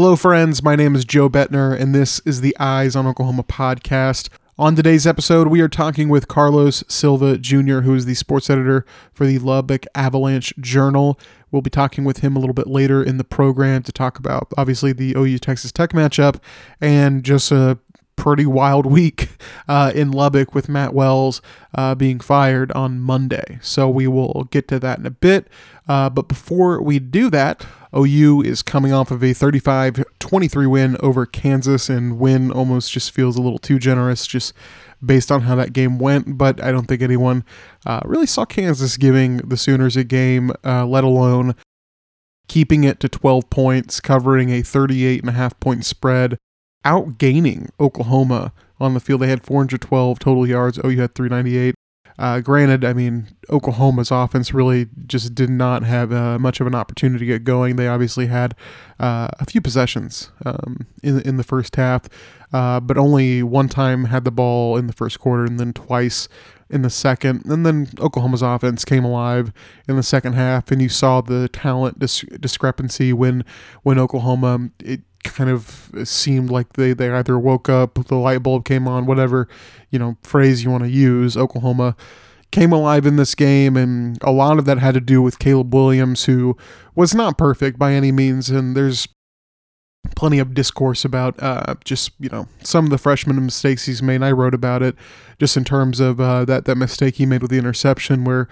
Hello, friends. My name is Joe Buettner, and this is the Eyes on Oklahoma podcast. On today's episode, we are talking with Carlos Silva Jr., who is the sports editor for the Lubbock Avalanche Journal. We'll be talking with him a little bit later in the program to talk about, obviously, the OU Texas Tech matchup and just a pretty wild week uh, in Lubbock with Matt Wells uh, being fired on Monday. So we will get to that in a bit. Uh, but before we do that, OU is coming off of a 35 23 win over Kansas, and win almost just feels a little too generous just based on how that game went. But I don't think anyone uh, really saw Kansas giving the Sooners a game, uh, let alone keeping it to 12 points, covering a 38 and a half point spread outgaining Oklahoma on the field. They had 412 total yards. OU had 398. Uh, granted, I mean, Oklahoma's offense really just did not have uh, much of an opportunity to get going. They obviously had uh, a few possessions um, in, in the first half, uh, but only one time had the ball in the first quarter and then twice in the second. And then Oklahoma's offense came alive in the second half, and you saw the talent dis- discrepancy when when Oklahoma it kind of seemed like they, they either woke up, the light bulb came on, whatever, you know, phrase you want to use. Oklahoma came alive in this game, and a lot of that had to do with Caleb Williams, who was not perfect by any means, and there's plenty of discourse about uh, just you know some of the freshman mistakes he's made. I wrote about it just in terms of uh, that that mistake he made with the interception where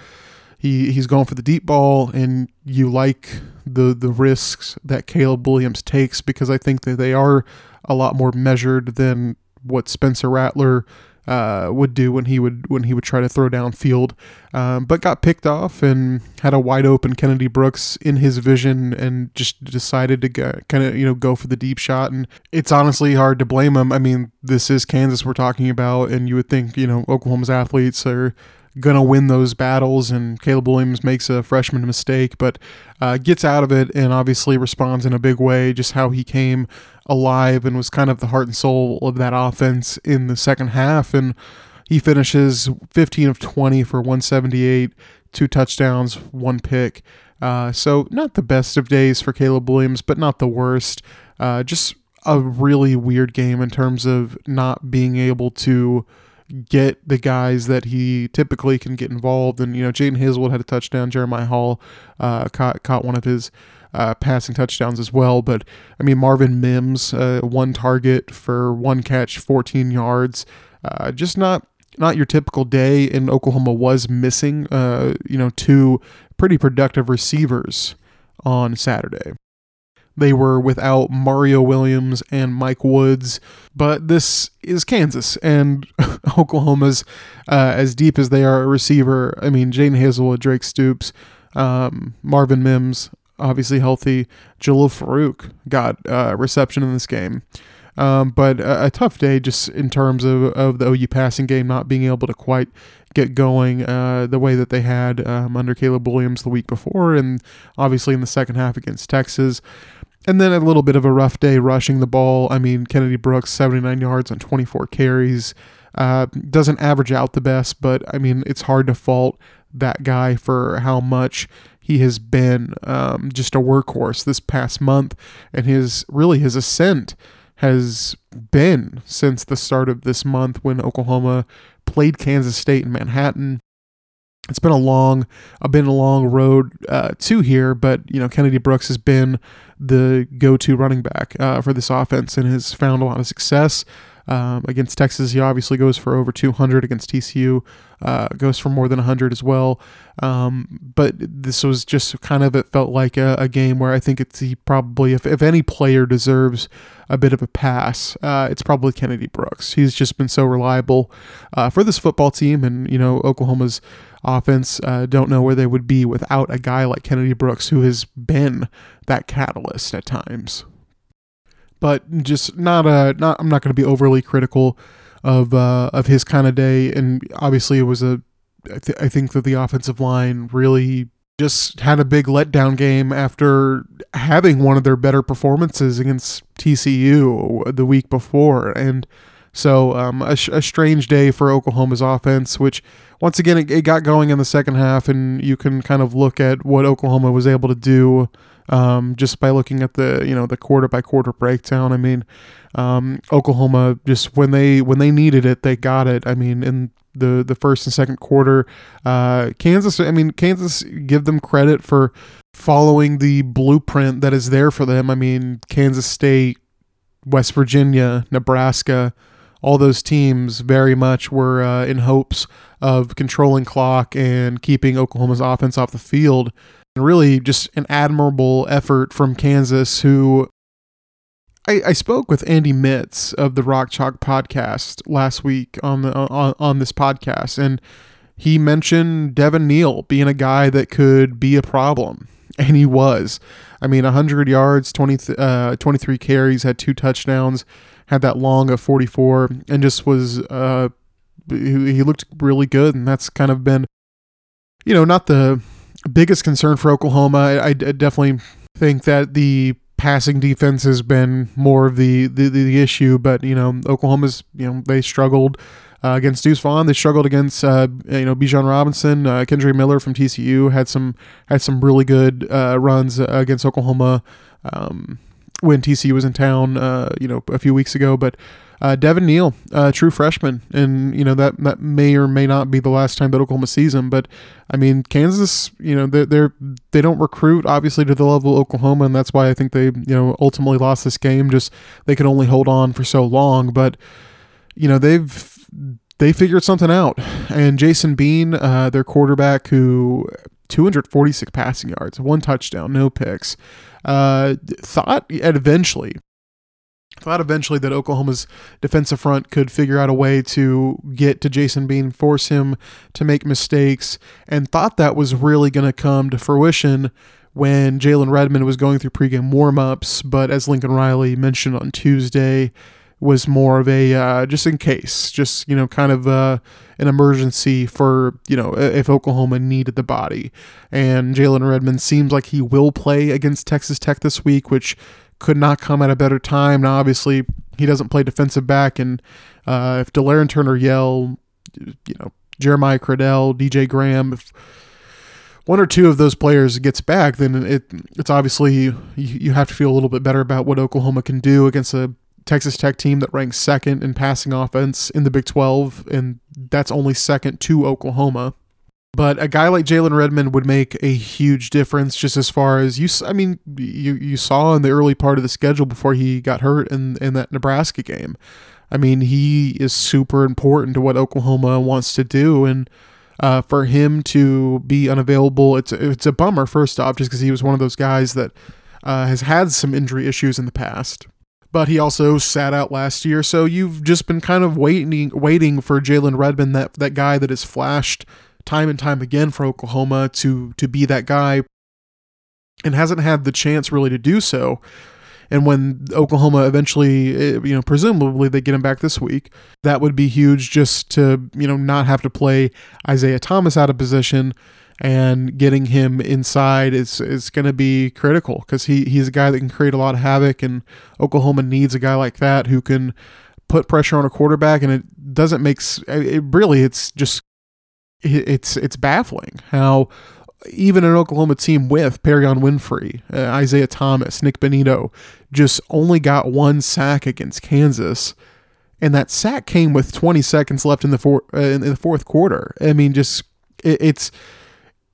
he he's going for the deep ball, and you like the the risks that Caleb Williams takes because I think that they are a lot more measured than what Spencer Rattler uh, would do when he would when he would try to throw downfield, um, but got picked off and had a wide open Kennedy Brooks in his vision and just decided to kind of you know go for the deep shot. And it's honestly hard to blame him. I mean, this is Kansas we're talking about, and you would think you know Oklahoma's athletes are gonna win those battles. And Caleb Williams makes a freshman mistake, but uh, gets out of it and obviously responds in a big way. Just how he came alive and was kind of the heart and soul of that offense in the second half. And he finishes 15 of 20 for 178, two touchdowns, one pick. Uh, so not the best of days for Caleb Williams, but not the worst. Uh, just a really weird game in terms of not being able to get the guys that he typically can get involved. And, you know, Jadon Haselwood had a touchdown. Jeremiah Hall uh, caught, caught one of his uh, passing touchdowns as well. But, I mean, Marvin Mims, uh, one target for one catch, 14 yards. Uh, just not not your typical day. And Oklahoma was missing, uh, you know, two pretty productive receivers on Saturday. They were without Mario Williams and Mike Woods, but this is Kansas and Oklahoma's uh, as deep as they are a receiver. I mean, Jadon Haselwood, Drake Stoops, um, Marvin Mims, obviously healthy. Jalil Farooq got uh, reception in this game. Um, but a, a, tough day just in terms of, of the OU passing game not being able to quite get going uh, the way that they had um, under Caleb Williams the week before, and obviously in the second half against Texas. And then a little bit of a rough day rushing the ball. I mean, Kennedy Brooks, 79 yards on 24 carries. Uh, doesn't average out the best, but I mean, it's hard to fault that guy for how much he has been um, just a workhorse this past month. And his really his ascent has been since the start of this month when Oklahoma played Kansas State in Manhattan it's been a long, I've been a long road uh, to here, but you know Kennedy Brooks has been the go-to running back uh, for this offense and has found a lot of success. Um, against Texas, he obviously goes for over 200. Against TCU, uh, goes for more than 100 as well. Um, but this was just kind of it felt like a, a, game where I think it's he probably if, if any player deserves a bit of a pass, uh, it's probably Kennedy Brooks. He's just been so reliable uh, for this football team, and you know Oklahoma's offense uh, don't know where they would be without a guy like Kennedy Brooks who has been that catalyst at times. But just not a not I'm not going to be overly critical of uh, of his kind of day, and obviously it was a I, th- I think that the offensive line really just had a big letdown game after having one of their better performances against TCU the week before, and so um, a, a, strange day for Oklahoma's offense, which once again it, it, got going in the second half, and you can kind of look at what Oklahoma was able to do Um, just by looking at the you know the quarter by quarter breakdown, I mean, um, Oklahoma just when they when they needed it, they got it. I mean, in the the first and second quarter, uh, Kansas. I mean, Kansas give them credit for following the blueprint that is there for them. I mean, Kansas State, West Virginia, Nebraska, all those teams very much were uh, in hopes of controlling clock and keeping Oklahoma's offense off the field. Really, just an admirable effort from Kansas, who I, I spoke with Andy Mitts of the Rock Chalk podcast last week on the on, on this podcast, and he mentioned Devin Neal being a guy that could be a problem, and he was. I mean, 100 yards, 20, uh, 23 carries, had two touchdowns, had that long of 44, and just was. Uh, he looked really good, and that's kind of been, you know, not the biggest concern for Oklahoma. I, I definitely think that the passing defense has been more of the, the, the issue, but you know Oklahoma's you know they struggled uh, against Deuce Vaughn. They struggled against uh, you know Bijan Robinson, uh, Kendre Miller from TCU had some had some really good uh, runs against Oklahoma um, when TCU was in town. Uh, you know a few weeks ago, but uh, Devin Neal, uh, true freshman, and you know that that may or may not be the last time that Oklahoma sees him. But I mean, Kansas, you know, they're, they're they don't recruit obviously to the level of Oklahoma, and that's why I think they you know ultimately lost this game. Just they could only hold on for so long, but you know they've they figured something out. And Jason Bean, uh, their quarterback, who 246 passing yards, one touchdown, no picks, uh, thought eventually thought eventually that Oklahoma's defensive front could figure out a way to get to Jason Bean, force him to make mistakes, and thought that was really going to come to fruition when Jalen Redmond was going through pregame warmups. But as Lincoln Riley mentioned on Tuesday, was more of a uh, just in case, just you know, kind of uh, an emergency for you know if Oklahoma needed the body. And Jalen Redmond seems like he will play against Texas Tech this week, which could not come at a better time. Now, obviously, he doesn't play defensive back, and uh, if Delarrin Turner Yell, you know, Jeremiah Criddell, DJ Graham, if one or two of those players gets back, then it it's obviously you, you have to feel a little bit better about what Oklahoma can do against a Texas Tech team that ranks second in passing offense in the Big 12, and that's only second to Oklahoma. But a guy like Jalen Redmond would make a huge difference just as far as you. I mean, you you saw in the early part of the schedule before he got hurt in in that Nebraska game. I mean, he is super important to what Oklahoma wants to do, and uh, for him to be unavailable, it's it's a bummer. First off, just because he was one of those guys that uh, has had some injury issues in the past but he also sat out last year. So you've just been kind of waiting, waiting for Jalen Redmond, that that guy that has flashed time and time again for Oklahoma to to be that guy and hasn't had the chance really to do so. And when Oklahoma eventually, eh, you know, presumably they get him back this week, that would be huge just to, you know, not have to play Isaiah Thomas out of position and getting him inside is is going to be critical because he he's a guy that can create a lot of havoc and Oklahoma needs a guy like that who can put pressure on a quarterback and it doesn't make it really it's just it's it's baffling how even an Oklahoma team with Perrion Winfrey, uh, Isaiah Thomas, Nik Bonitto, just only got one sack against Kansas, and that sack came with 20 seconds left in the four, uh, in the fourth quarter. I mean, just it, it's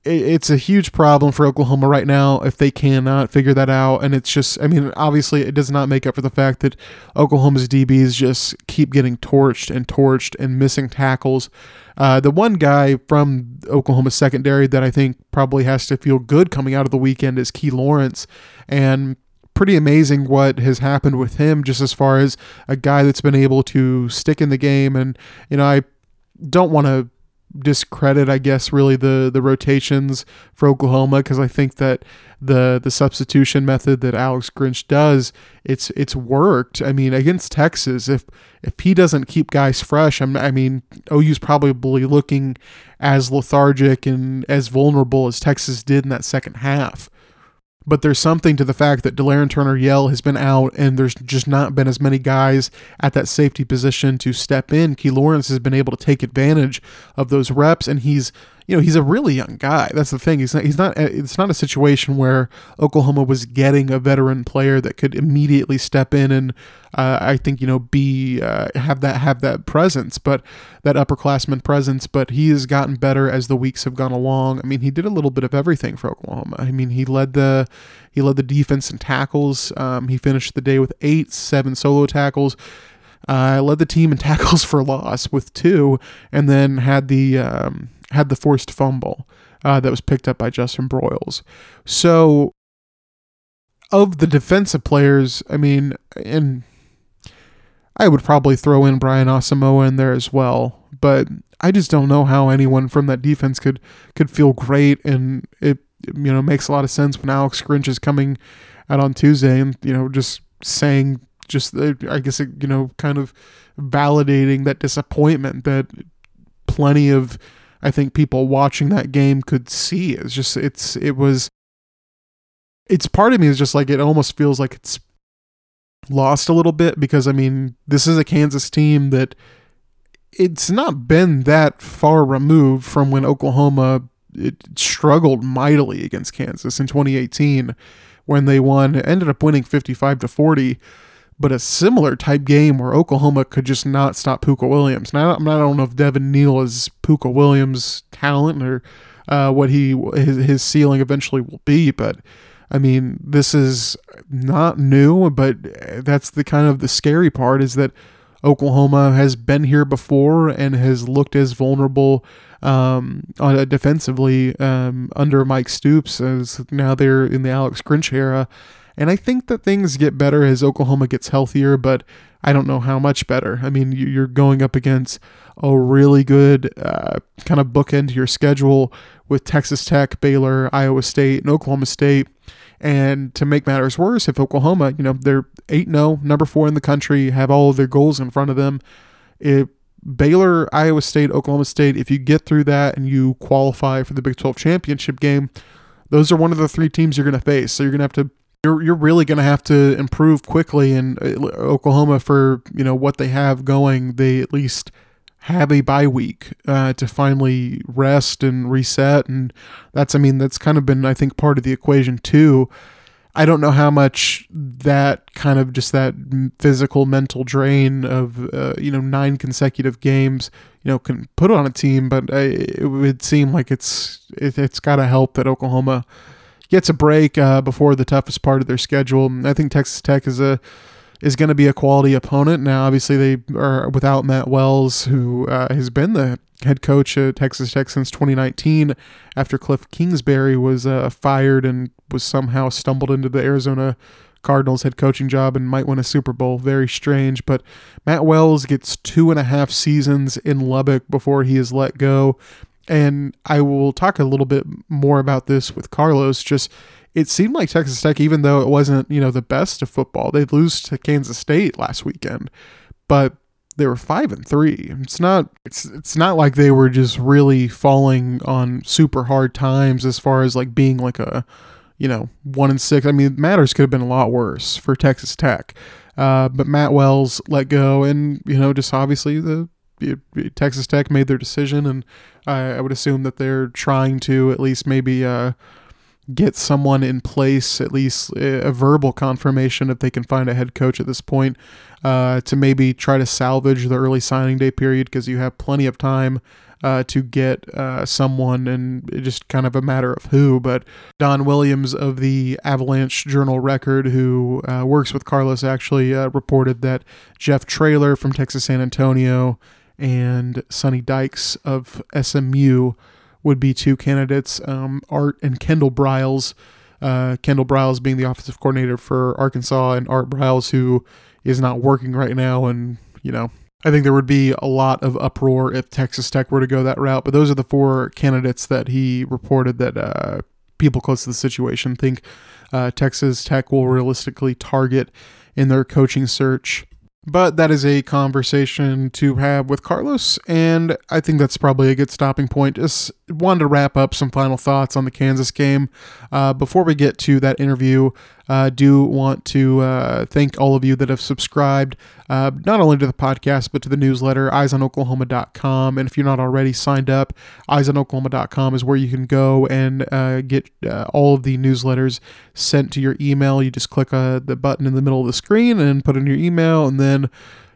it's a huge problem for Oklahoma right now if they cannot figure that out. And it's just, I mean, obviously it does not make up for the fact that Oklahoma's DBs just keep getting torched and torched and missing tackles. Uh, the one guy from Oklahoma secondary that I think probably has to feel good coming out of the weekend is Key Lawrence. And pretty amazing what has happened with him, just as far as a guy that's been able to stick in the game. And, you know, I don't want to discredit, I guess, really the the rotations for Oklahoma because I think that the the substitution method that Alex Grinch does, it's it's worked. I mean, against Texas, if if he doesn't keep guys fresh, I'm, I mean, OU's probably looking as lethargic and as vulnerable as Texas did in that second half. But there's something to the fact that Delarrin Turner Yell has been out, and there's just not been as many guys at that safety position to step in. Key Lawrence has been able to take advantage of those reps, and he's you know, he's a really young guy. That's the thing. He's not. He's not. It's not a situation where Oklahoma was getting a veteran player that could immediately step in and, uh, I think, you know, be uh, have that have that presence, but that upperclassman presence. But he has gotten better as the weeks have gone along. I mean, he did a little bit of everything for Oklahoma. I mean, he led the he led the defense in tackles. Um, he finished the day with eight, seven solo tackles. Uh, led the team in tackles for loss with two, and then had the um, had the forced fumble uh, that was picked up by Justin Broiles. So, of the defensive players, I mean, and I would probably throw in Brian Asamoah in there as well, but I just don't know how anyone from that defense could could feel great, and it you know makes a lot of sense when Alex Grinch is coming out on Tuesday and you know just saying just uh, I guess you know kind of validating that disappointment that plenty of I think people watching that game could see. It's just it's it was it's part of me is just like it almost feels like it's lost a little bit because I mean this is a Kansas team that it's not been that far removed from when Oklahoma it struggled mightily against Kansas in 2018 when they won ended up winning 55 to 40 but a similar type game where Oklahoma could just not stop Pooka Williams. Now, I don't know if Devin Neal is Pooka Williams' talent or uh, what he his, his ceiling eventually will be, but I mean, this is not new, but that's the kind of the scary part is that Oklahoma has been here before and has looked as vulnerable um, defensively um, under Mike Stoops as now they're in the Alex Grinch era. And I think that things get better as Oklahoma gets healthier, but I don't know how much better. I mean, you're going up against a really good uh, kind of bookend to your schedule with Texas Tech, Baylor, Iowa State, and Oklahoma State. And to make matters worse, if Oklahoma, you know, they're 8 0, number four in the country, have all of their goals in front of them, if Baylor, Iowa State, Oklahoma State, if you get through that and you qualify for the Big 12 championship game, those are one of the three teams you're going to face. So you're going to have to you're you're really going to have to improve quickly in uh, Oklahoma for you know what they have going. They at least have a bye week uh, to finally rest and reset, and that's I mean that's kind of been I think part of the equation too. I don't know how much that kind of just that physical mental drain of uh, you know nine consecutive games you know can put on a team, but I, it would seem like it's it, it's got to help that Oklahoma gets a break uh, before the toughest part of their schedule. I think Texas Tech is a is going to be a quality opponent. Now, obviously, they are without Matt Wells, who uh, has been the head coach at Texas Tech since 2019 after Cliff Kingsbury was uh, fired and was somehow stumbled into the Arizona Cardinals head coaching job and might win a Super Bowl. Very strange. But Matt Wells gets two and a half seasons in Lubbock before he is let go and I will talk a little bit more about this with Carlos. Just it seemed like Texas Tech, even though it wasn't you know the best of football, they lose to Kansas State last weekend, but they were five and three. It's not it's it's not like they were just really falling on super hard times as far as like being like a you know one and six. I mean, matters could have been a lot worse for Texas Tech. Uh, but Matt Wells let go, and you know, just obviously the Texas Tech made their decision, and I, I would assume that they're trying to at least maybe uh, get someone in place, at least a verbal confirmation if they can find a head coach at this point, uh, to maybe try to salvage the early signing day period because you have plenty of time. Uh, to get uh, someone, and just kind of a matter of who. But Don Williams of the Avalanche Journal Record, who uh, works with Carlos, actually uh, reported that Jeff Traylor from Texas San Antonio and Sonny Dykes of SMU would be two candidates. Um, Art and Kendall Briles. Uh, Kendall Briles being the offensive coordinator for Arkansas, and Art Briles, who is not working right now. And, you know, I think there would be a lot of uproar if Texas Tech were to go that route. But those are the four candidates that he reported that uh, people close to the situation think uh, Texas Tech will realistically target in their coaching search. But that is a conversation to have with Carlos, and I think that's probably a good stopping point. Just wanted to wrap up some final thoughts on the Kansas game. Uh, before we get to that interview, uh, do want to uh, thank all of you that have subscribed, uh, not only to the podcast, but to the newsletter, eyesonoklahoma.com. And if you're not already signed up, eyesonoklahoma.com is where you can go and uh, get uh, all of the newsletters sent to your email. You just click the button in the middle of the screen and put in your email, and then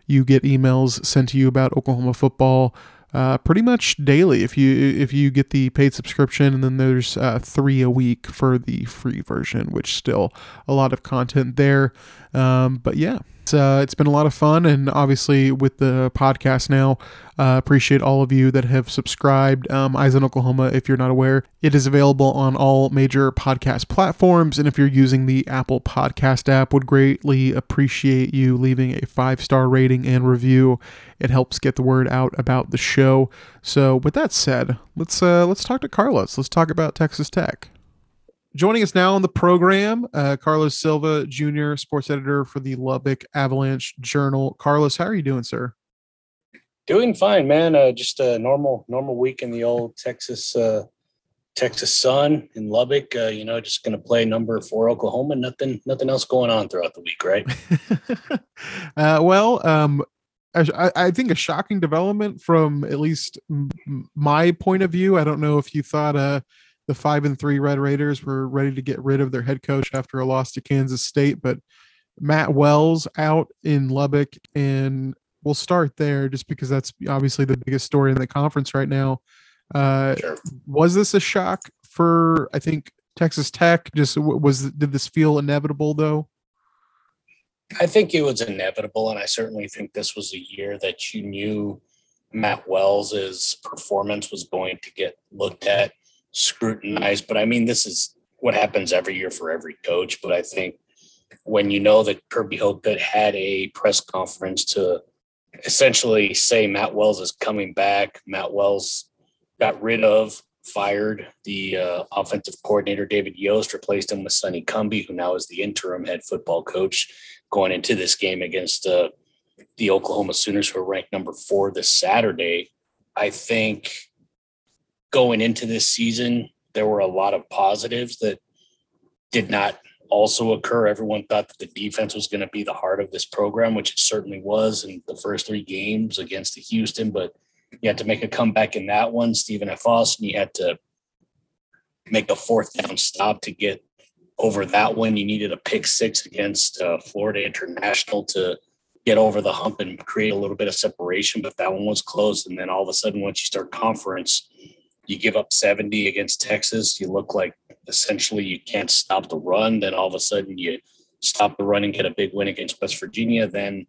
you get emails sent to you about Oklahoma football uh, pretty much daily. If you if you get the paid subscription and then there's uh, three a week for the free version which still a lot of content there um, but yeah it's, uh, it's been a lot of fun, and obviously with the podcast now, uh, appreciate all of you that have subscribed. Um, Eyes on Oklahoma, if you're not aware, it is available on all major podcast platforms, and if you're using the Apple Podcast app, would greatly appreciate you leaving a five star rating and review. It helps get the word out about the show. So, with that said, let's uh, let's talk to Carlos. Let's talk about Texas Tech. Joining us now on the program, uh, Carlos Silva Jr., sports editor for the Lubbock Avalanche Journal. Carlos, how are you doing, sir? Doing fine, man. Uh, just a normal normal week in the old Texas uh, Texas Sun in Lubbock. Uh, you know, just going to play number four Oklahoma. Nothing nothing else going on throughout the week, right? uh, well, um, I, I, think a shocking development from at least m- my point of view. I don't know if you thought uh, the five and three Red Raiders were ready to get rid of their head coach after a loss to Kansas State, but Matt Wells out in Lubbock, and we'll start there just because that's obviously the biggest story in the conference right now. Uh, sure. Was this a shock for I think Texas Tech? Just was did this feel inevitable though? I think it was inevitable, and I certainly think this was a year that you knew Matt Wells's performance was going to get looked at scrutinized. But I mean, this is what happens every year for every coach. But I think when you know that Kirby Hocutt had a press conference to essentially say Matt Wells is coming back, Matt Wells got rid of, fired the uh, offensive coordinator David Yost, replaced him with Sonny Cumbie, who now is the interim head football coach going into this game against uh, the Oklahoma Sooners, who are ranked number four this Saturday. I think going into this season, there were a lot of positives that did not also occur. Everyone thought that the defense was going to be the heart of this program, which it certainly was in the first three games against the Houston, but you had to make a comeback in that one. Stephen F. Austin, you had to make a fourth down stop to get over that one. You needed a pick six against uh, Florida International to get over the hump and create a little bit of separation, but that one was closed. And then all of a sudden, once you start conference, you give up 70 against Texas, you look like essentially you can't stop the run. Then all of a sudden you stop the run and get a big win against West Virginia. Then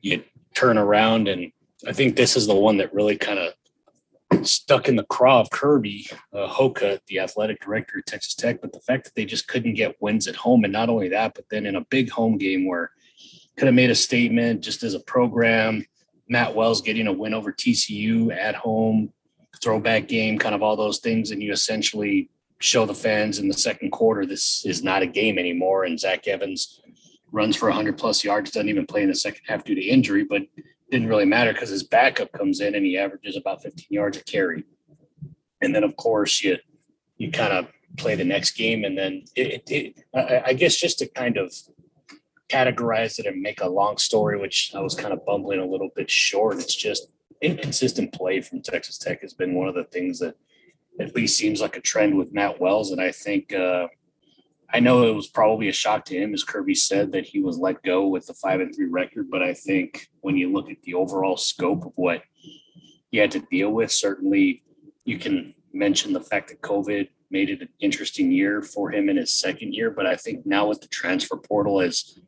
you turn around and I think this is the one that really kind of stuck in the craw of Kirby uh, Hocutt, the athletic director at Texas Tech. But the fact that they just couldn't get wins at home, and not only that, but then in a big home game where could have made a statement just as a program. Matt Wells getting a win over TCU at home, throwback game, kind of all those things, and you essentially show the fans in the second quarter this is not a game anymore. And Zach Evans runs for 100 plus yards, doesn't even play in the second half due to injury, but didn't really matter because his backup comes in and he averages about 15 yards a carry. And then, of course, you you kind of play the next game, and then it, it, I guess just to kind of categorize it and make a long story, which I was kind of bumbling a little bit short. It's just inconsistent play from Texas Tech has been one of the things that at least seems like a trend with Matt Wells. And I think, uh, I know it was probably a shock to him, as Kirby said, that he was let go with the five and three record. But I think when you look at the overall scope of what he had to deal with, certainly you can mention the fact that COVID made it an interesting year for him in his second year. But I think now with the transfer portal, as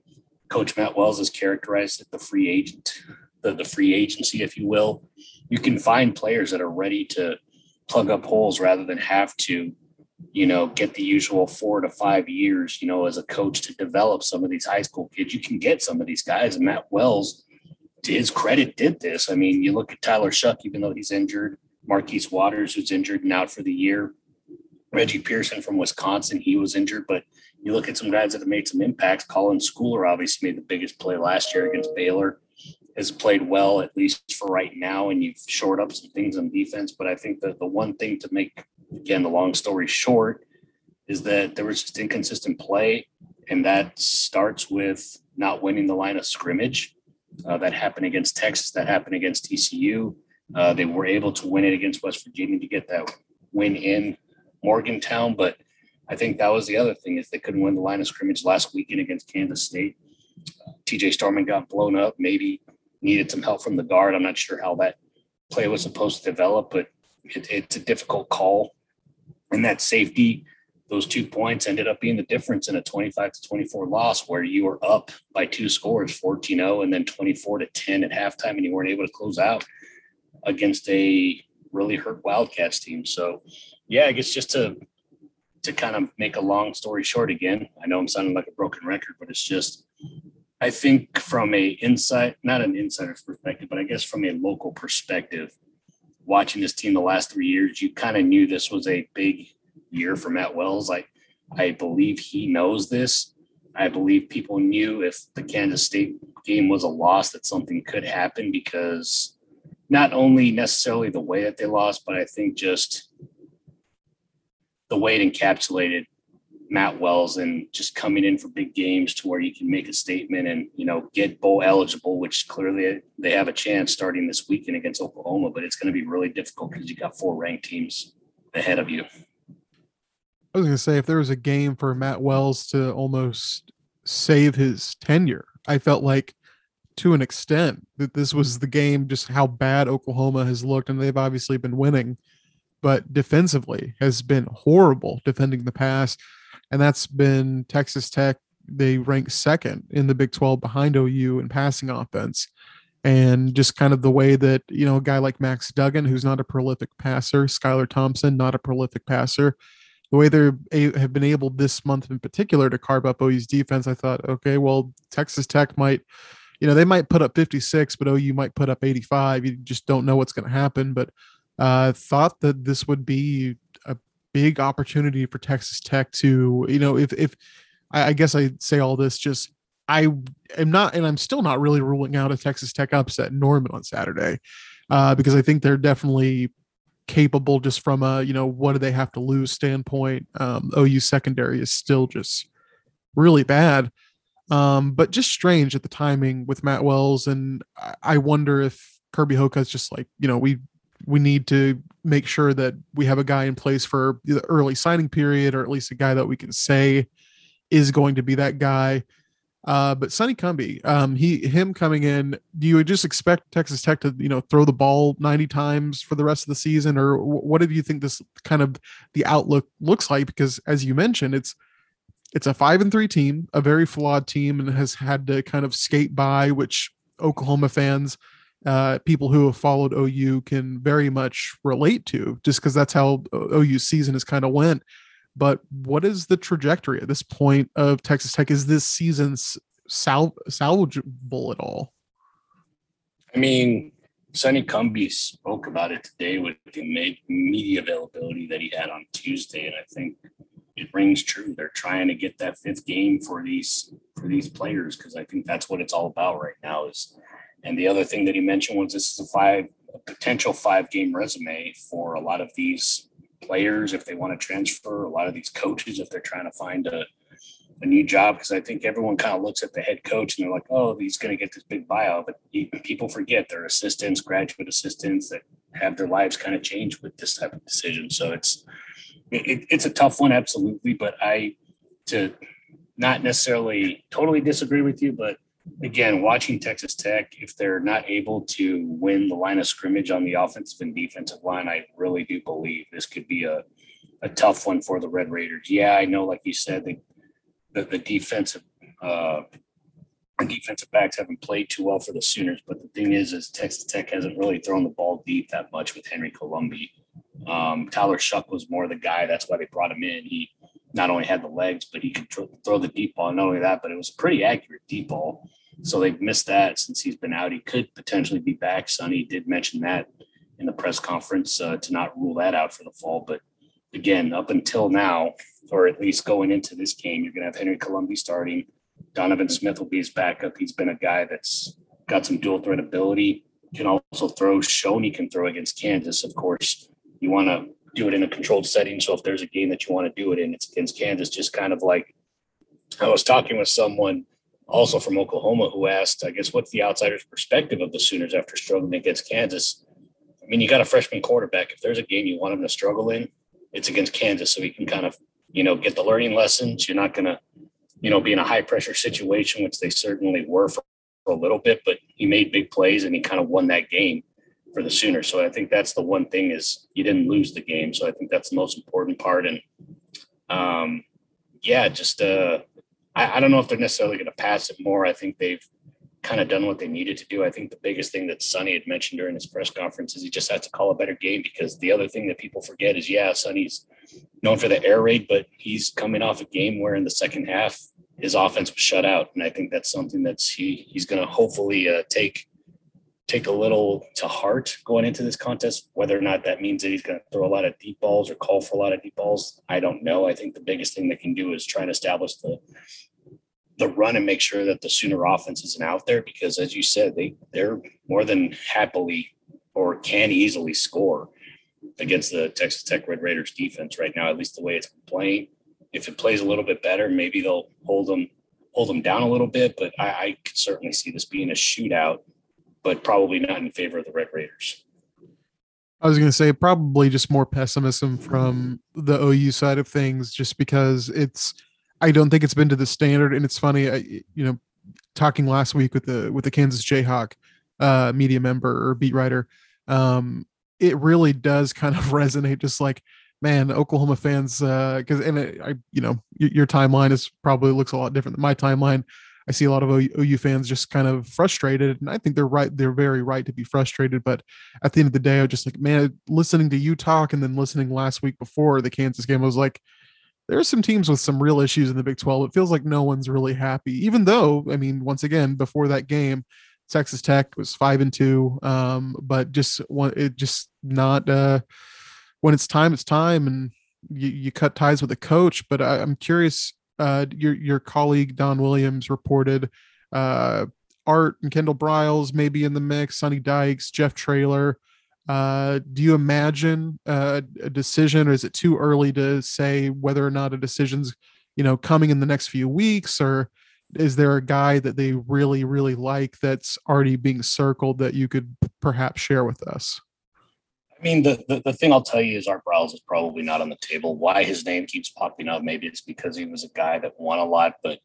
Coach Matt Wells has characterized it, the free agent the, the free agency, if you will, you can find players that are ready to plug up holes rather than have to, you know, get the usual four to five years, you know, as a coach to develop some of these high school kids. You can get some of these guys. And Matt Wells, to his credit, did this. I mean, you look at Tyler Shough, even though he's injured, Marquise Waters, who's injured and out for the year, Reggie Pearson from Wisconsin, he was injured, but you look at some guys that have made some impacts. Colin Schooler obviously made the biggest play last year against Baylor has played well, at least for right now, and you've shored up some things on defense. But I think that the one thing to make, again, the long story short, is that there was just inconsistent play. And that starts with not winning the line of scrimmage. Uh, that happened against Texas, that happened against TCU. Uh, they were able to win it against West Virginia to get that win in Morgantown. But I think that was the other thing is they couldn't win the line of scrimmage last weekend against Kansas State. TJ Storment got blown up, maybe needed some help from the guard. I'm not sure how that play was supposed to develop, but it, it's a difficult call. And that safety, those two points ended up being the difference in a 25 to 24 loss where you were up by two scores, 14 0, and then 24 to 10 at halftime, and you weren't able to close out against a really hurt Wildcats team. So, yeah, I guess just to to kind of make a long story short again, I know I'm sounding like a broken record, but it's just I think from a insight, not an insider's perspective, but I guess from a local perspective, watching this team the last three years, you kind of knew this was a big year for Matt Wells. I I believe he knows this. I believe people knew if the Kansas State game was a loss that something could happen because not only necessarily the way that they lost, but I think just the way it encapsulated Matt Wells and just coming in for big games to where you can make a statement and you know get bowl eligible, which clearly they have a chance starting this weekend against Oklahoma, but it's going to be really difficult because you got four ranked teams ahead of you. I was going to say if there was a game for Matt Wells to almost save his tenure, I felt like to an extent that this was the game just how bad Oklahoma has looked and they've obviously been winning but defensively has been horrible defending the pass and that's been Texas Tech. They rank second in the Big 12 behind OU in passing offense. And just kind of the way that, you know, a guy like Max Duggan, who's not a prolific passer, Skylar Thompson, not a prolific passer, the way they have been able this month in particular to carve up OU's defense, I thought, okay, well, Texas Tech might, you know, they might put up 56, but OU might put up 85. You just don't know what's going to happen. But uh, thought that this would be big opportunity for Texas Tech to, you know, if if I, I guess I say all this just I am not, and I'm still not really ruling out a Texas Tech upset Norman on Saturday, uh, because I think they're definitely capable just from a you know what do they have to lose standpoint. Um, OU secondary is still just really bad, um, but just strange at the timing with Matt Wells, and I wonder if Kirby Hocutt is just like you know we we need to make sure that we have a guy in place for the early signing period, or at least a guy that we can say is going to be that guy. Uh, but Sonny Cumbie, um, he him coming in, do you just expect Texas Tech to you know throw the ball 90 times for the rest of the season, or what do you think this kind of the outlook looks like? Because as you mentioned, it's it's a five and three team, a very flawed team, and has had to kind of skate by, which Oklahoma fans uh, people who have followed OU can very much relate to, just because that's how OU season has kind of went. But what is the trajectory at this point of Texas Tech? Is this season sal- salvageable at all? I mean, Sonny Cumbie spoke about it today with the media availability that he had on Tuesday, and I think it rings true. They're trying to get that fifth game for these for these players because I think that's what it's all about right now. Is and the other thing that he mentioned was this is a five a potential five game resume for a lot of these players if they want to transfer, a lot of these coaches if they're trying to find a, a new job. Because I think everyone kind of looks at the head coach and they're like, oh, he's going to get this big buyout. But people forget they're assistants, graduate assistants that have their lives kind of changed with this type of decision. So it's it, it's a tough one, absolutely. But I to not necessarily totally disagree with you, but again, watching Texas Tech, if they're not able to win the line of scrimmage on the offensive and defensive line, I really do believe this could be a, a tough one for the Red Raiders. Yeah, I know, like you said, the the, defensive uh, defensive backs haven't played too well for the Sooners, but the thing is, is Texas Tech hasn't really thrown the ball deep that much with Henry Colombi. Um, Tyler Shough was more the guy. That's why they brought him in. He not only had the legs, but he could throw the deep ball. Not only that, but it was a pretty accurate deep ball. So they've missed that since he's been out. He could potentially be back. Sonny did mention that in the press conference uh, to not rule that out for the fall. But again, up until now, or at least going into this game, you're going to have Henry Colombi starting. Donovan Smith will be his backup. He's been a guy that's got some dual threat ability, can also throw, shown he can throw against Kansas. Of course, you want to do it in a controlled setting. So if there's a game that you want to do it in, it's against Kansas. Just kind of like I was talking with someone also from Oklahoma who asked, I guess, what's the outsider's perspective of the Sooners after struggling against Kansas? I mean, you got a freshman quarterback. If there's a game you want him to struggle in, it's against Kansas. So he can kind of, you know, get the learning lessons. You're not going to, you know, be in a high pressure situation, which they certainly were for, for a little bit, but he made big plays and he kind of won that game for the Sooners. So I think that's the one thing is you didn't lose the game. So I think that's the most important part. And um, yeah, just uh, I, I don't know if they're necessarily going to pass it more. I think they've kind of done what they needed to do. I think the biggest thing that Sonny had mentioned during his press conference is he just has to call a better game because the other thing that people forget is yeah, Sonny's known for the air raid, but he's coming off a game where in the second half his offense was shut out, and I think that's something that's he he's going to hopefully uh, take take a little to heart going into this contest. Whether or not that means that he's going to throw a lot of deep balls or call for a lot of deep balls, I don't know. I think the biggest thing they can do is try and establish the the run and make sure that the Sooner offense isn't out there because, as you said, they they're more than happily or can easily score against the Texas Tech Red Raiders defense right now. At least the way it's playing. If it plays a little bit better, maybe they'll hold them hold them down a little bit. But I, I could certainly see this being a shootout but probably not in favor of the Red Raiders. I was going to say probably just more pessimism from the OU side of things, just because it's. I don't think it's been to the standard, and it's funny. I, you know, talking last week with the with the Kansas Jayhawk uh, media member or beat writer, um, it really does kind of resonate. Just like, man, Oklahoma fans, because uh, and it, I, you know, your, your timeline is probably looks a lot different than my timeline. I see a lot of OU fans just kind of frustrated, and I think they're right. They're very right to be frustrated. But at the end of the day, I was just like, man, listening to you talk, and then listening last week before the Kansas game, I was like, there's some teams with some real issues in the Big 12. It feels like no one's really happy, even though, I mean, once again, before that game, Texas Tech was five and two, um, but just one, it just not uh, when it's time, it's time, and you, you cut ties with a coach. But I, I'm curious uh, your your colleague Don Williams reported uh, Art and Kendall Briles maybe in the mix, Sonny Dykes, Jeff Traylor. Uh, do you imagine uh, a decision, or is it too early to say whether or not a decision's you know coming in the next few weeks, or is there a guy that they really really like that's already being circled that you could perhaps share with us? I mean, the, the, the, thing I'll tell you is Art Briles is probably not on the table. Why his name keeps popping up, maybe it's because he was a guy that won a lot, but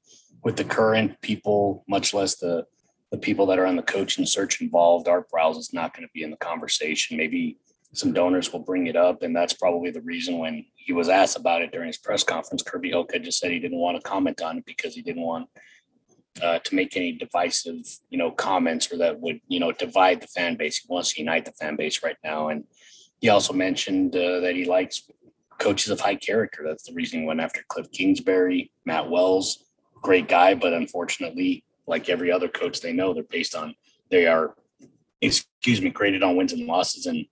with the current people, much less the the people that are on the coaching search involved, Art Briles is not going to be in the conversation. Maybe some donors will bring it up, and that's probably the reason when he was asked about it during his press conference, Kirby Hocutt just said he didn't want to comment on it because he didn't want uh, to make any divisive, you know, comments or that would, you know, divide the fan base. He wants to unite the fan base right now. And he also mentioned uh, that he likes coaches of high character. That's the reason he went after Cliff Kingsbury, Matt Wells, great guy, but unfortunately, like every other coach they know, they're based on they are, excuse me, graded on wins and losses, and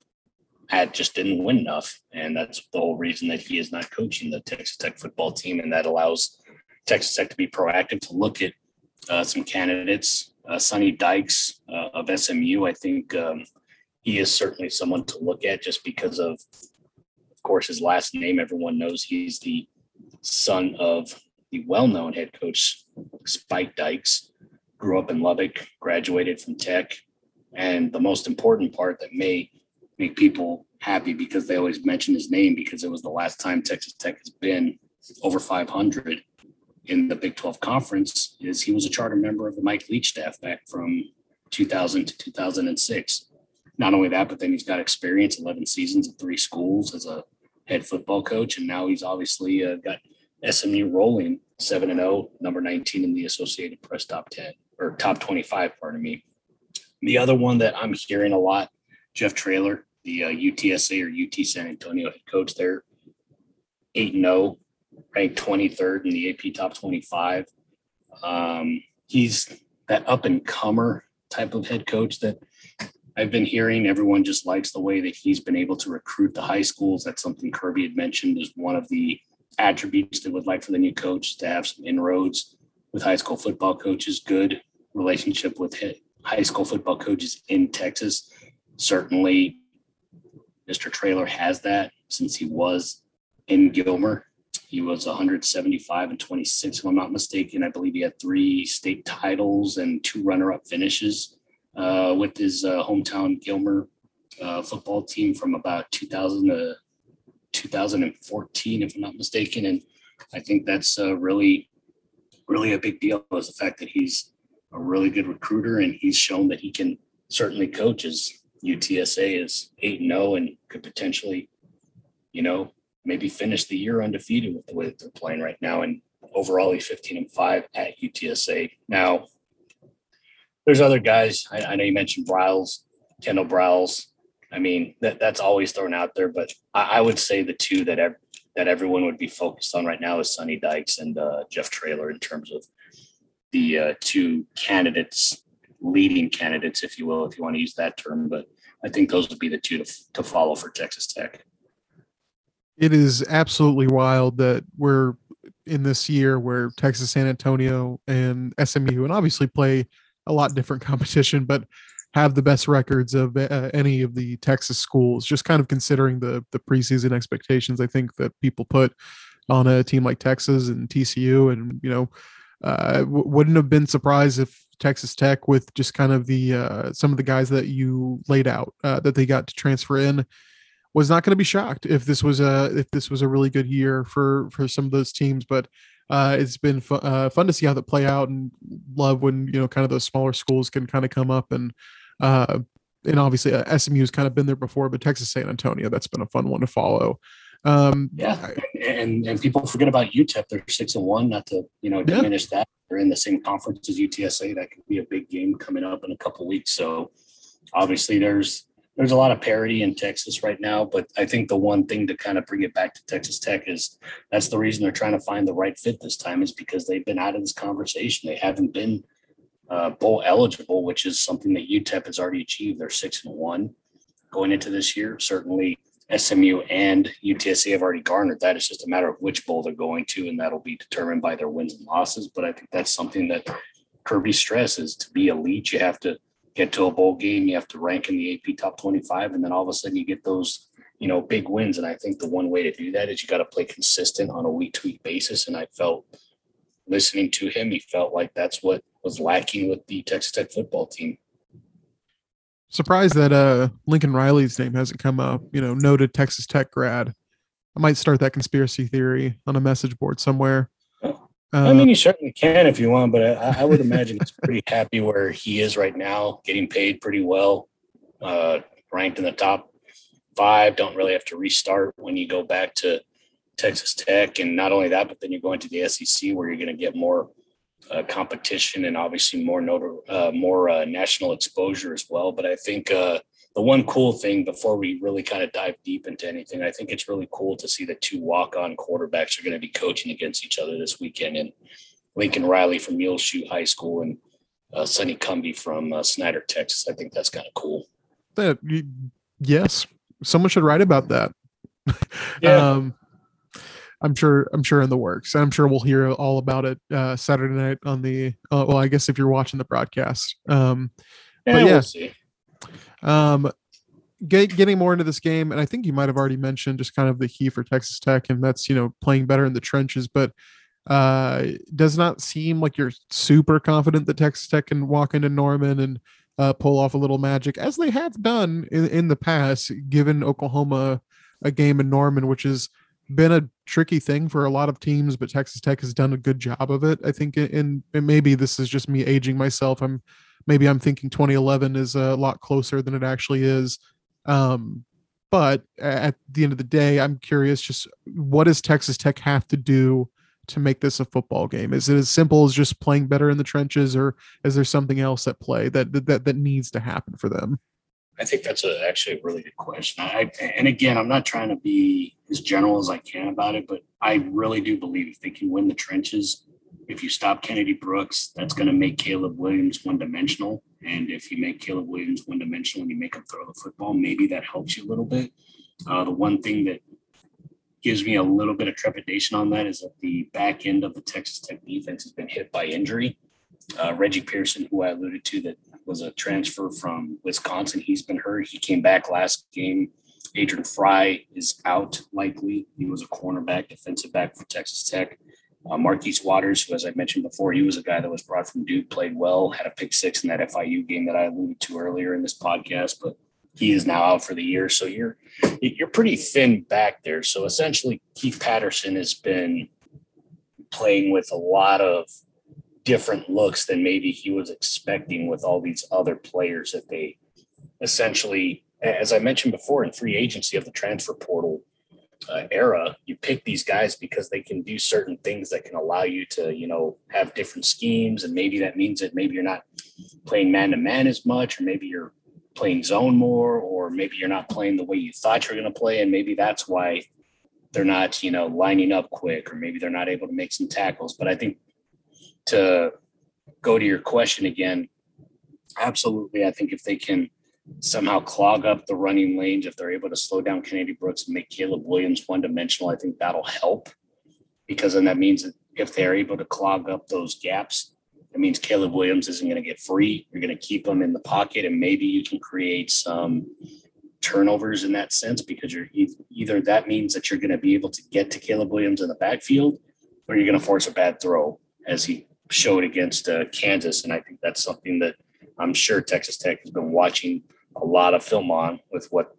had just didn't win enough, and that's the whole reason that he is not coaching the Texas Tech football team, and that allows Texas Tech to be proactive to look at uh, some candidates. Uh, Sonny Dykes uh, of SMU, I think um, he is certainly someone to look at just because of, of course, his last name. Everyone knows he's the son of the well-known head coach Spike Dykes. Grew up in Lubbock, graduated from Tech, and the most important part that may make people happy because they always mention his name because it was the last time Texas Tech has been over 500 in the Big 12 conference is he was a charter member of the Mike Leach staff back from 2000 to 2006. Not only that, but then he's got experience 11 seasons at three schools as a head football coach. And now he's obviously uh, got SMU rolling 7 and 0, number 19 in the Associated Press top 10 or top 25, pardon me. The other one that I'm hearing a lot, Jeff Traylor, the uh, UTSA or UT San Antonio head coach there, 8 0 ranked 23rd in the AP top 25. Um, he's that up and comer type of head coach that I've been hearing. Everyone just likes the way that he's been able to recruit the high schools. That's something Kirby had mentioned is one of the attributes they would like for the new coach to have some inroads with high school football coaches, good relationship with high school football coaches in Texas. Certainly, Mr. Traylor has that since he was in Gilmer. He was 175 and 26, if I'm not mistaken. I believe he had three state titles and two runner up finishes uh, with his uh, hometown Gilmer uh, football team from about 2000 to 2014, if I'm not mistaken. And I think that's uh, really, really a big deal is the fact that he's a really good recruiter and he's shown that he can certainly coach as UTSA is 8 0 and could potentially, you know, maybe finish the year undefeated with the way that they're playing right now. And overall, he's 15 and 5 at UTSA. Now, there's other guys. I, I know you mentioned Briles, Kendall Briles. I mean, that, that's always thrown out there, but I, I would say the two that ev- that everyone would be focused on right now is Sonny Dykes and uh, Jeff Traylor in terms of the uh, two candidates, leading candidates, if you will, if you want to use that term. But I think those would be the two to, to follow for Texas Tech. It is absolutely wild that we're in this year where Texas San Antonio and SMU, and obviously play a lot different competition, but have the best records of uh, any of the Texas schools. Just kind of considering the the preseason expectations, I think that people put on a team like Texas and TCU, and you know, uh, w- wouldn't have been surprised if Texas Tech, with just kind of the uh, some of the guys that you laid out uh, that they got to transfer in, was not going to be shocked if this was a if this was a really good year for for some of those teams. But uh, it's been fu- uh, fun to see how that play out, and love when you know kind of those smaller schools can kind of come up and uh, and obviously uh, SMU has kind of been there before, but Texas San Antonio that's been a fun one to follow. Um, yeah, and and people forget about UTEP. They're six and one. Not to you know diminish yeah. that. They're in the same conference as UTSA. That could be a big game coming up in a couple weeks. So obviously there's there's a lot of parity in Texas right now, but I think the one thing to kind of bring it back to Texas Tech is that's the reason they're trying to find the right fit this time is because they've been out of this conversation. They haven't been uh, bowl eligible, which is something that UTEP has already achieved. They're six and one going into this year. Certainly, SMU and UTSA have already garnered that. It's just a matter of which bowl they're going to, and that'll be determined by their wins and losses. But I think that's something that Kirby stresses to be elite. You have to get to a bowl game, you have to rank in the AP top 25, and then all of a sudden you get those, you know, big wins. And I think the one way to do that is you got to play consistent on a week to week basis. And I felt listening to him, he felt like that's what was lacking with the Texas Tech football team. Surprised that uh Lincoln Riley's name hasn't come up, you know, noted Texas Tech grad. I might start that conspiracy theory on a message board somewhere. Uh, I mean, you certainly can if you want, but I, I would imagine he's pretty happy where he is right now, getting paid pretty well, uh, ranked in the top five. Don't really have to restart when you go back to Texas Tech, and not only that, but then you're going to the SEC where you're going to get more uh, competition and obviously more notor- uh, more uh, national exposure as well. But I think uh, the one cool thing before we really kind of dive deep into anything, I think it's really cool to see the two walk-on quarterbacks are going to be coaching against each other this weekend, and Lincoln Riley from Muleshoe High School and uh, Sonny Cumbie from uh, Snyder, Texas. I think that's kind of cool. That yes, someone should write about that. Yeah. um, I'm sure I'm sure in the works. I'm sure we'll hear all about it uh, Saturday night on the. Uh, well, I guess if you're watching the broadcast. Um, yeah, but yeah, we'll. Um, get, getting more into this game, and I think you might have already mentioned just kind of the key for Texas Tech, and that's you know playing better in the trenches. But uh, does not seem like you're super confident that Texas Tech can walk into Norman and uh, pull off a little magic, as they have done in, in the past, given Oklahoma a game in Norman, which has been a tricky thing for a lot of teams, but Texas Tech has done a good job of it. I think, in, and maybe this is just me aging myself. I'm maybe I'm thinking 2011 is a lot closer than it actually is. Um, but at the end of the day, I'm curious just what does Texas Tech have to do to make this a football game? Is it as simple as just playing better in the trenches, or is there something else at play that that that needs to happen for them? I think that's a, actually a really good question. I, and again, I'm not trying to be as general as I can about it, but I really do believe if they can win the trenches, if you stop Kennedy Brooks, that's going to make Caleb Williams one dimensional. And if you make Caleb Williams one dimensional and you make him throw the football, maybe that helps you a little bit. Uh, the one thing that gives me a little bit of trepidation on that is that the back end of the Texas Tech defense has been hit by injury. Uh, Reggie Pearson, who I alluded to, that was a transfer from Wisconsin. He's been hurt. He came back last game. Adrian Frye is out likely. He was a cornerback, defensive back for Texas Tech. Uh, Marquis Waters, who, as I mentioned before, he was a guy that was brought from Duke, played well, had a pick six in that FIU game that I alluded to earlier in this podcast, but he is now out for the year. So you're you're pretty thin back there. So essentially, Keith Patterson has been playing with a lot of different looks than maybe he was expecting with all these other players that they essentially, as I mentioned before, in free agency of the transfer portal uh, era, you pick these guys because they can do certain things that can allow you to, you know, have different schemes. And maybe that means that maybe you're not playing man to man as much, or maybe you're playing zone more, or maybe you're not playing the way you thought you're going to play. And maybe that's why they're not, you know, lining up quick, or maybe they're not able to make some tackles. But I think to go to your question again, absolutely. I think if they can somehow clog up the running lanes, if they're able to slow down Kennedy Brooks and make Caleb Williams one dimensional, I think that'll help because then that means that if they're able to clog up those gaps, it means Caleb Williams isn't going to get free. You're going to keep him in the pocket, and maybe you can create some turnovers in that sense because you're either that means that you're going to be able to get to Caleb Williams in the backfield, or you're going to force a bad throw as he showed against uh, Kansas. And I think that's something that I'm sure Texas Tech has been watching a lot of film on with what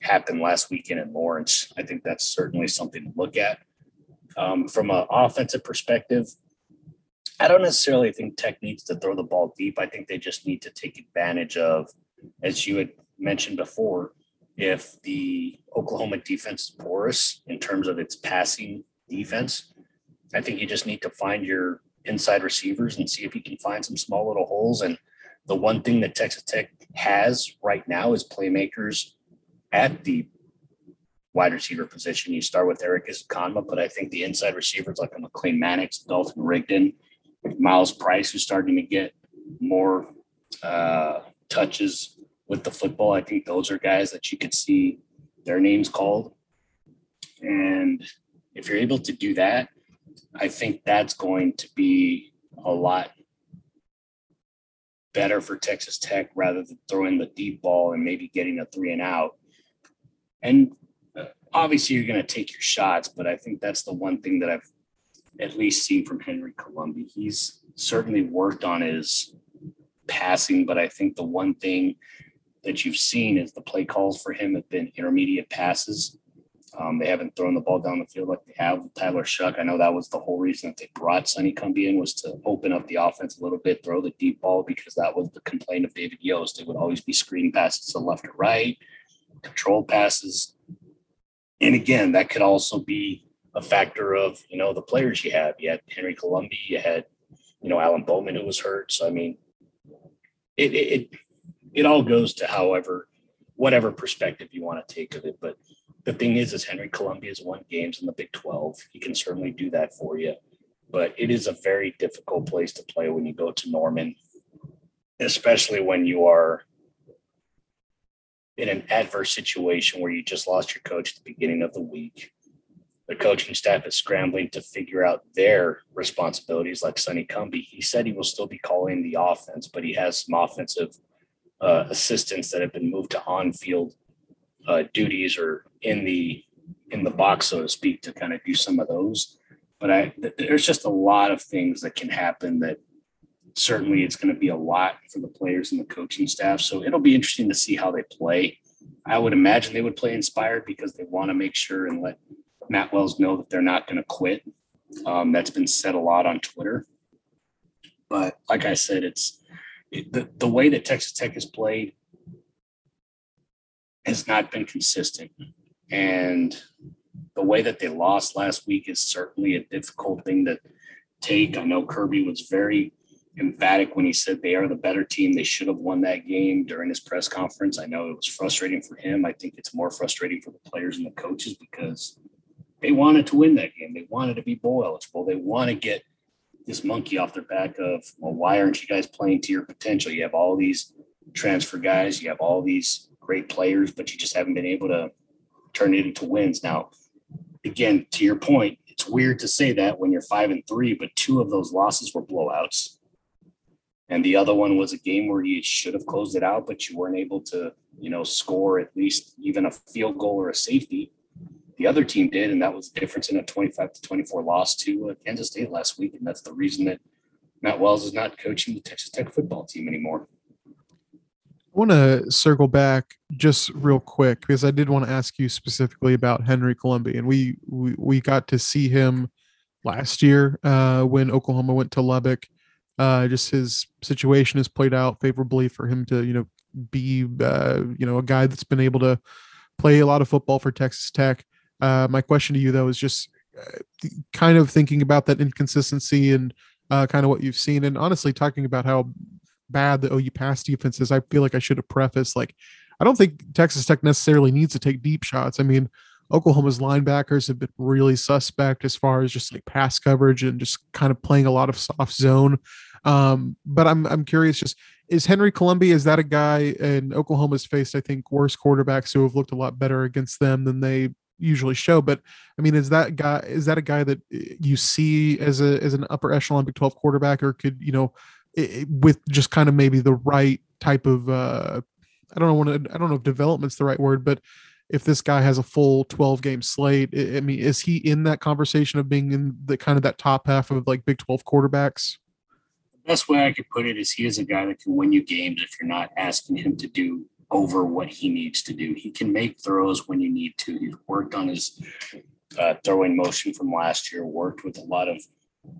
happened last weekend in Lawrence. I think that's certainly something to look at. Um, from an offensive perspective, I don't necessarily think Tech needs to throw the ball deep. I think they just need to take advantage of, as you had mentioned before, if the Oklahoma defense is porous in terms of its passing defense, I think you just need to find your inside receivers and see if you can find some small little holes. And the one thing that Texas Tech has right now is playmakers at the wide receiver position. You start with Erik Ezukanma, but I think the inside receivers like a McLane Mannix, Dalton Rigdon, Myles Price, who's starting to get more uh, touches with the football. I think those are guys that you could see their names called. And if you're able to do that, I think that's going to be a lot better for Texas Tech rather than throwing the deep ball and maybe getting a three and out. And obviously, you're going to take your shots, but I think that's the one thing that I've at least seen from Henry Colombi. He's certainly worked on his passing, but I think the one thing that you've seen is the play calls for him have been intermediate passes. Um, they haven't thrown the ball down the field like they have with Tyler Shough. I know that was the whole reason that they brought Sonny Cumbie in was to open up the offense a little bit, throw the deep ball because that was the complaint of David Yost. It would always be screen passes to left or right, control passes. And again, that could also be a factor of, you know, the players you have. You had Henry Colombi, you had, you know, Alan Bowman who was hurt. So I mean, it it it, it all goes to however whatever perspective you want to take of it. But the thing is, is Henry Colombi's won games in the Big 12. He can certainly do that for you. But it is a very difficult place to play when you go to Norman, especially when you are in an adverse situation where you just lost your coach at the beginning of the week. The coaching staff is scrambling to figure out their responsibilities, like Sonny Cumbie. He said he will still be calling the offense, but he has some offensive uh, assistants that have been moved to on-field uh, duties or in the in the box, so to speak, to kind of do some of those. But I there's just a lot of things that can happen that certainly it's going to be a lot for the players and the coaching staff. So it'll be interesting to see how they play. I would imagine they would play inspired because they want to make sure and let Matt Wells know that they're not going to quit. Um, that's been said a lot on Twitter. But like I said, it's it, the, the way that Texas Tech has played has not been consistent. Mm-hmm. And the way that they lost last week is certainly a difficult thing to take. I know Kirby was very emphatic when he said they are the better team. They should have won that game during his press conference. I know it was frustrating for him. I think it's more frustrating for the players and the coaches because they wanted to win that game. They wanted to be bowl eligible. They want to get this monkey off their back of, well, why aren't you guys playing to your potential? You have all these transfer guys, you have all these great players, but you just haven't been able to turn it into wins. Now, again, to your point, it's weird to say that when you're five and three, but two of those losses were blowouts. And the other one was a game where you should have closed it out, but you weren't able to, you know, score at least even a field goal or a safety. The other team did, and that was the difference in a 25 to 24 loss to uh, Kansas State last week. And that's the reason that Matt Wells is not coaching the Texas Tech football team anymore. I want to circle back just real quick because I did want to ask you specifically about Henry Colombi, and we we, we got to see him last year uh, when Oklahoma went to Lubbock. Uh, just his situation has played out favorably for him to you know be uh, you know a guy that's been able to play a lot of football for Texas Tech. Uh, my question to you though is just uh, kind of thinking about that inconsistency and uh, kind of what you've seen, and honestly talking about how bad the OU pass defense is, I feel like I should have prefaced like I don't think Texas Tech necessarily needs to take deep shots. I mean, Oklahoma's linebackers have been really suspect as far as just like pass coverage and just kind of playing a lot of soft zone. Um, but I'm I'm curious, just is Henry Colombi is that a guy and Oklahoma's faced I think worse quarterbacks who have looked a lot better against them than they usually show. But I mean, is that guy is that a guy that you see as a as an upper echelon Big Twelve quarterback, or could you know it, with just kind of maybe the right type of uh, I don't know I don't know if development's the right word, but if this guy has a full 12 game slate, I mean, is he in that conversation of being in the kind of that top half of like Big 12 quarterbacks? The best way I could put it is he is a guy that can win you games if you're not asking him to do over what he needs to do. He can make throws when you need to. He's worked on his uh, throwing motion from last year, worked with a lot of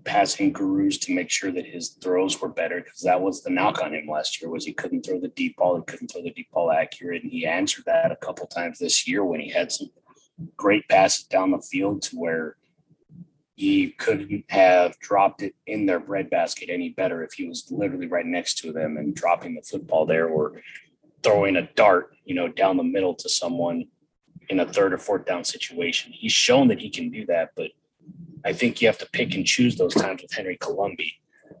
passing gurus to make sure that his throws were better because that was the knock on him last year was he couldn't throw the deep ball he couldn't throw the deep ball accurate and he answered that a couple times this year when he had some great passes down the field to where he couldn't have dropped it in their breadbasket any better if he was literally right next to them and dropping the football there or throwing a dart you know down the middle to someone in a third or fourth down situation. He's shown that he can do that but I think you have to pick and choose those times with Henry Colombi.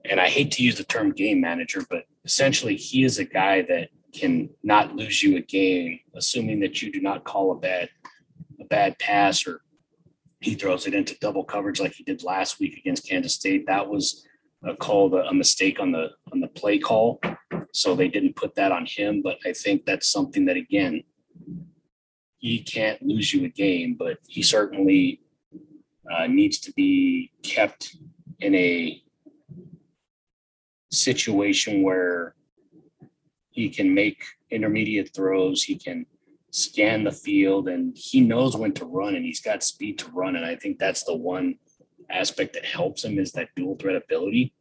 And I hate to use the term game manager, but essentially he is a guy that can not lose you a game, assuming that you do not call a bad a bad pass or he throws it into double coverage like he did last week against Kansas State. That was a call, a mistake on the on the play call, so they didn't put that on him. But I think that's something that again, he can't lose you a game, but he certainly uh, needs to be kept in a situation where he can make intermediate throws, he can scan the field, and he knows when to run and he's got speed to run. And I think that's the one aspect that helps him is that dual threat ability.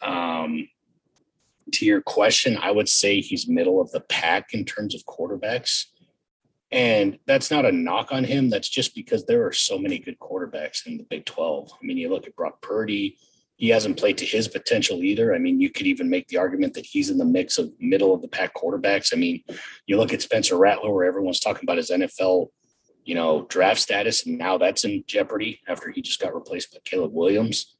Um, to your question, I would say he's middle of the pack in terms of quarterbacks. And that's not a knock on him. That's just because there are so many good quarterbacks in the Big 12. I mean, you look at Brock Purdy, he hasn't played to his potential either. I mean, you could even make the argument that he's in the mix of middle of the pack quarterbacks. I mean, you look at Spencer Rattler, where everyone's talking about his NFL, you know, draft status, and now that's in jeopardy after he just got replaced by Caleb Williams.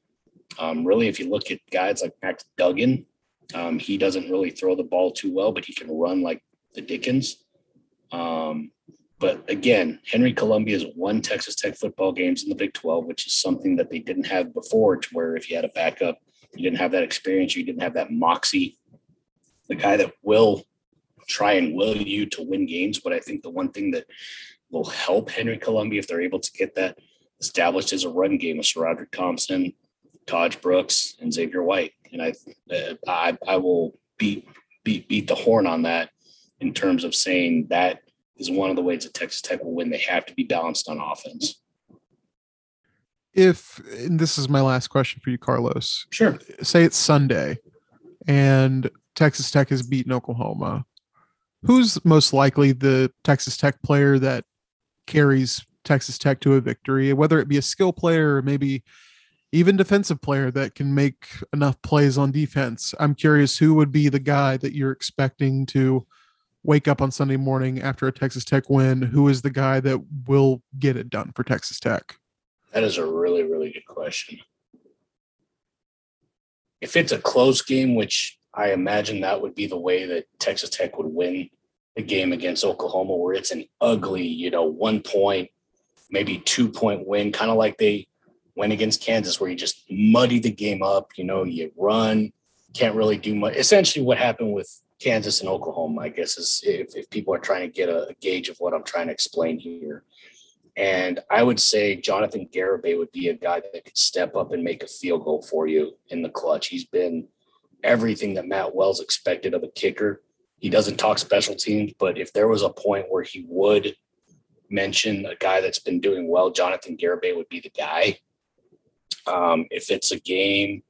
Um, really, if you look at guys like Max Duggan, um, he doesn't really throw the ball too well, but he can run like the Dickens. Um, but again, Henry Colombi has won Texas Tech football games in the Big 12, which is something that they didn't have before, to where if you had a backup, you didn't have that experience, you didn't have that moxie. The guy that will try and will you to win games. But I think the one thing that will help Henry Colombi if they're able to get that established as a run game with SaRodorick Thompson, Tahj Brooks, and Xavier White. And I, uh, I, I will beat, beat, beat the horn on that in terms of saying that is one of the ways that Texas Tech will win. They have to be balanced on offense. If and this is my last question for you, Carlos. Sure. Say it's Sunday and Texas Tech has beaten Oklahoma. Who's most likely the Texas Tech player that carries Texas Tech to a victory, whether it be a skill player or maybe even defensive player that can make enough plays on defense? I'm curious who would be the guy that you're expecting to wake up on Sunday morning after a Texas Tech win, who is the guy that will get it done for Texas Tech? That is a really, really good question. If it's a close game, which I imagine that would be the way that Texas Tech would win the game against Oklahoma, where it's an ugly, you know, one point, maybe two point win, kind of like they went against Kansas, where you just muddy the game up. You know, you run, can't really do much. Essentially, what happened with Kansas and Oklahoma, I guess, is if, if people are trying to get a, a gauge of what I'm trying to explain here. And I would say Jonathan Garibay would be a guy that could step up and make a field goal for you in the clutch. He's been everything that Matt Wells expected of a kicker. He doesn't talk special teams, but if there was a point where he would mention a guy that's been doing well, Jonathan Garibay would be the guy. Um, if it's a game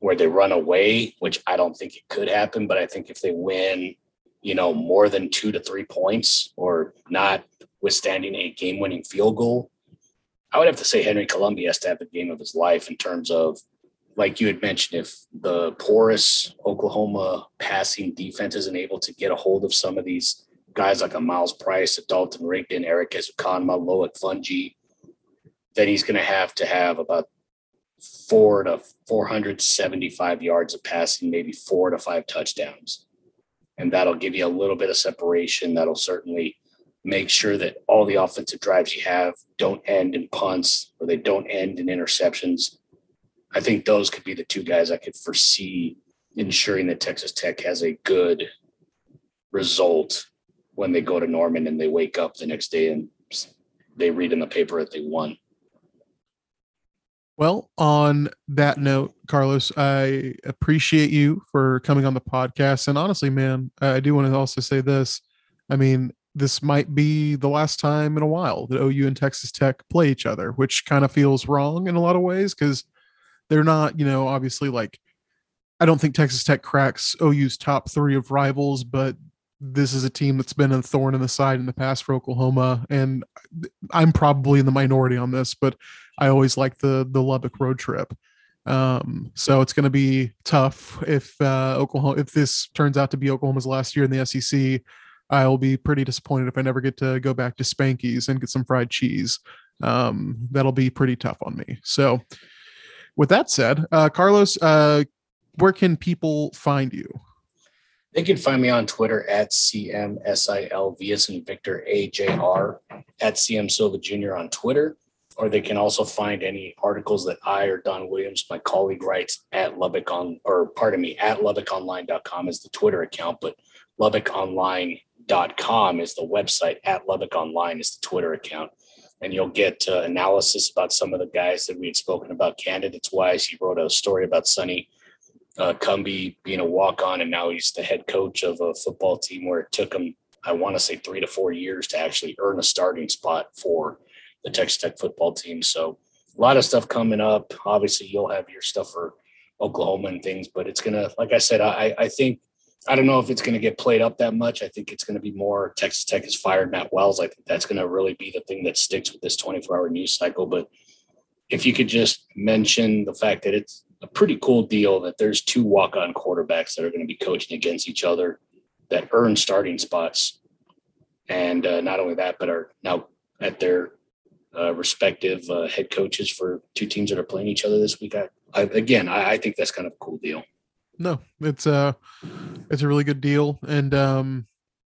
where they run away, which I don't think it could happen, but I think if they win, you know, more than two to three points or not withstanding a game winning field goal, I would have to say Henry Colombi has to have the game of his life in terms of, like you had mentioned, if the porous Oklahoma passing defense isn't able to get a hold of some of these guys like a Myles Price, a Dalton Rigdon, Erik Ezukanma, Loic Fouonji, then he's going to have to have about four to 475 yards of passing, maybe four to five touchdowns. And that'll give you a little bit of separation. That'll certainly make sure that all the offensive drives you have don't end in punts or they don't end in interceptions. I think those could be the two guys I could foresee ensuring that Texas Tech has a good result when they go to Norman and they wake up the next day and they read in the paper that they won. Well, on that note, Carlos, I appreciate you for coming on the podcast. And honestly, man, I do want to also say this. I mean, this might be the last time in a while that OU and Texas Tech play each other, which kind of feels wrong in a lot of ways because they're not, you know, obviously like I don't think Texas Tech cracks OU's top three of rivals, but this is a team that's been a thorn in the side in the past for Oklahoma, and I'm probably in the minority on this, but I always like the the Lubbock road trip. Um, so it's going to be tough if uh, Oklahoma if this turns out to be Oklahoma's last year in the SEC. I will be pretty disappointed if I never get to go back to Spanky's and get some fried cheese. Um, that'll be pretty tough on me. So, with that said, uh, Carlos, uh, where can people find you? They can find me on Twitter at CMSILV as in Victor AJR at CM Silva Jr. on Twitter. Or they can also find any articles that I or Don Williams, my colleague, writes at Lubbock on, or pardon me, at LubbockOnline.com is the Twitter account, but LubbockOnline.com is the website. At Lubbock Online is the Twitter account. And you'll get uh, analysis about some of the guys that we had spoken about candidates wise. He wrote a story about Sonny uh, Cumbie being a walk on, and now he's the head coach of a football team where it took him, I want to say, three to four years to actually earn a starting spot for the Texas Tech football team. So a lot of stuff coming up. Obviously, you'll have your stuff for Oklahoma and things, but it's gonna, like I said, I, I think I don't know if it's to get played up that much. I think it's to be more Texas Tech has fired Matt Wells. I think that's to really be the thing that sticks with this 24 hour news cycle. But if you could just mention the fact that it's a pretty cool deal that there's two walk on quarterbacks that are going to be coaching against each other that earn starting spots. And uh, not only that, but are now at their uh, respective uh, head coaches for two teams that are playing each other this week. I, I again, I, I, think that's kind of a cool deal. No, it's a uh, it's a really good deal, and um,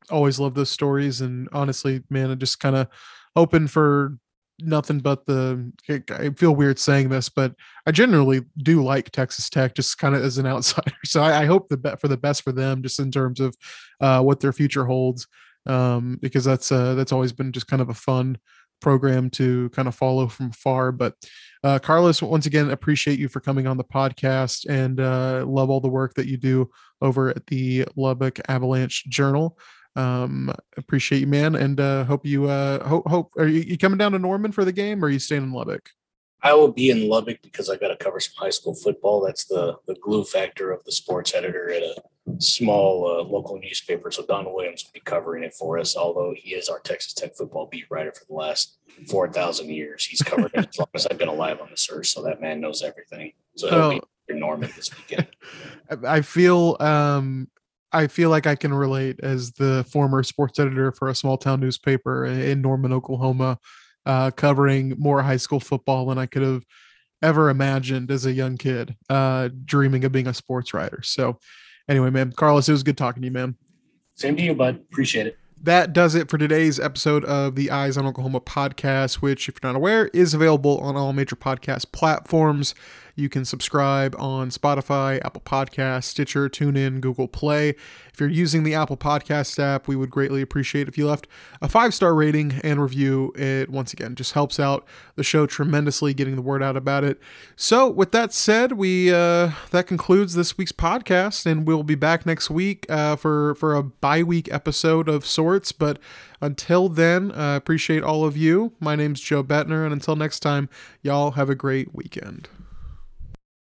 always love those stories. And honestly, man, I just kind of open for nothing but the I feel weird saying this, but I generally do like Texas Tech just kind of as an outsider. So I, I hope the bet for the best for them just in terms of uh, what their future holds. Um, because that's uh, that's always been just kind of a fun program to kind of follow from far. But uh, Carlos, once again, appreciate you for coming on the podcast and uh, love all the work that you do over at the Lubbock Avalanche Journal um appreciate you man and uh hope you uh hope hope are you, you coming down to norman for the game or are you staying in lubbock? I will be in lubbock because i got to cover some high school football. That's the the glue factor of the sports editor at a small uh, local newspaper so don williams will be covering it for us although he is our texas tech football beat writer for the last 4000 years. He's covered it as long as i've been alive on this earth so that man knows everything. So he'll oh. be norman this weekend. I feel um I feel like I can relate as the former sports editor for a small town newspaper in Norman, Oklahoma, uh, covering more high school football than I could have ever imagined as a young kid, uh, dreaming of being a sports writer. So, anyway, man, Carlos, it was good talking to you, man. Same to you, bud. Appreciate it. That does it for today's episode of the Eyes on Oklahoma podcast, which, if you're not aware, is available on all major podcast platforms. You can subscribe on Spotify, Apple Podcasts, Stitcher, TuneIn, Google Play. If you're using the Apple Podcast app, we would greatly appreciate if you left a five star rating and review. It once again just helps out the show tremendously, getting the word out about it. So, with that said, we uh, that concludes this week's podcast, and we'll be back next week uh, for for a bye week episode of sorts. But until then, I uh, appreciate all of you. My name's Joe Buettner, and until next time, y'all have a great weekend.